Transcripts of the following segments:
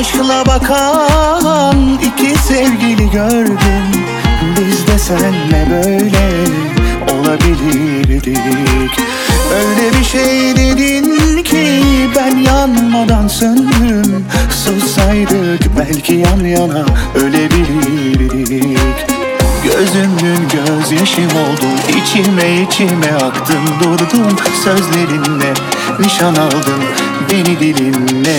aşkla bakan iki sevgili gördüm. Biz de senle böyle olabilirdik. Öyle bir şey dedin ki ben yanmadan söndüm Sussaydık belki yan yana ölebilirdik. Gözümün gözyaşım oldun içime içime aktın durdun. Sözlerinle nişan aldın beni dilinle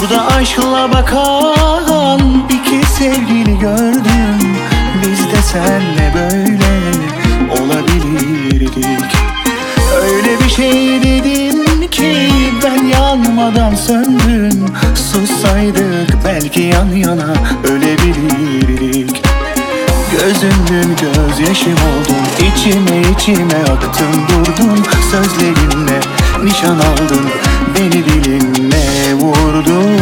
Şurada aşkla bakan iki sevgili gördüm. Biz de senle böyle olabilirdik. Öyle bir şey dedin ki ben yanmadan söndüm. Sussaydık belki yan yana ölebilirdik. Gözümün gözyaşım oldun içime içime aktın durdun. Sözlerinle nişan aldın beni dilinle vurdun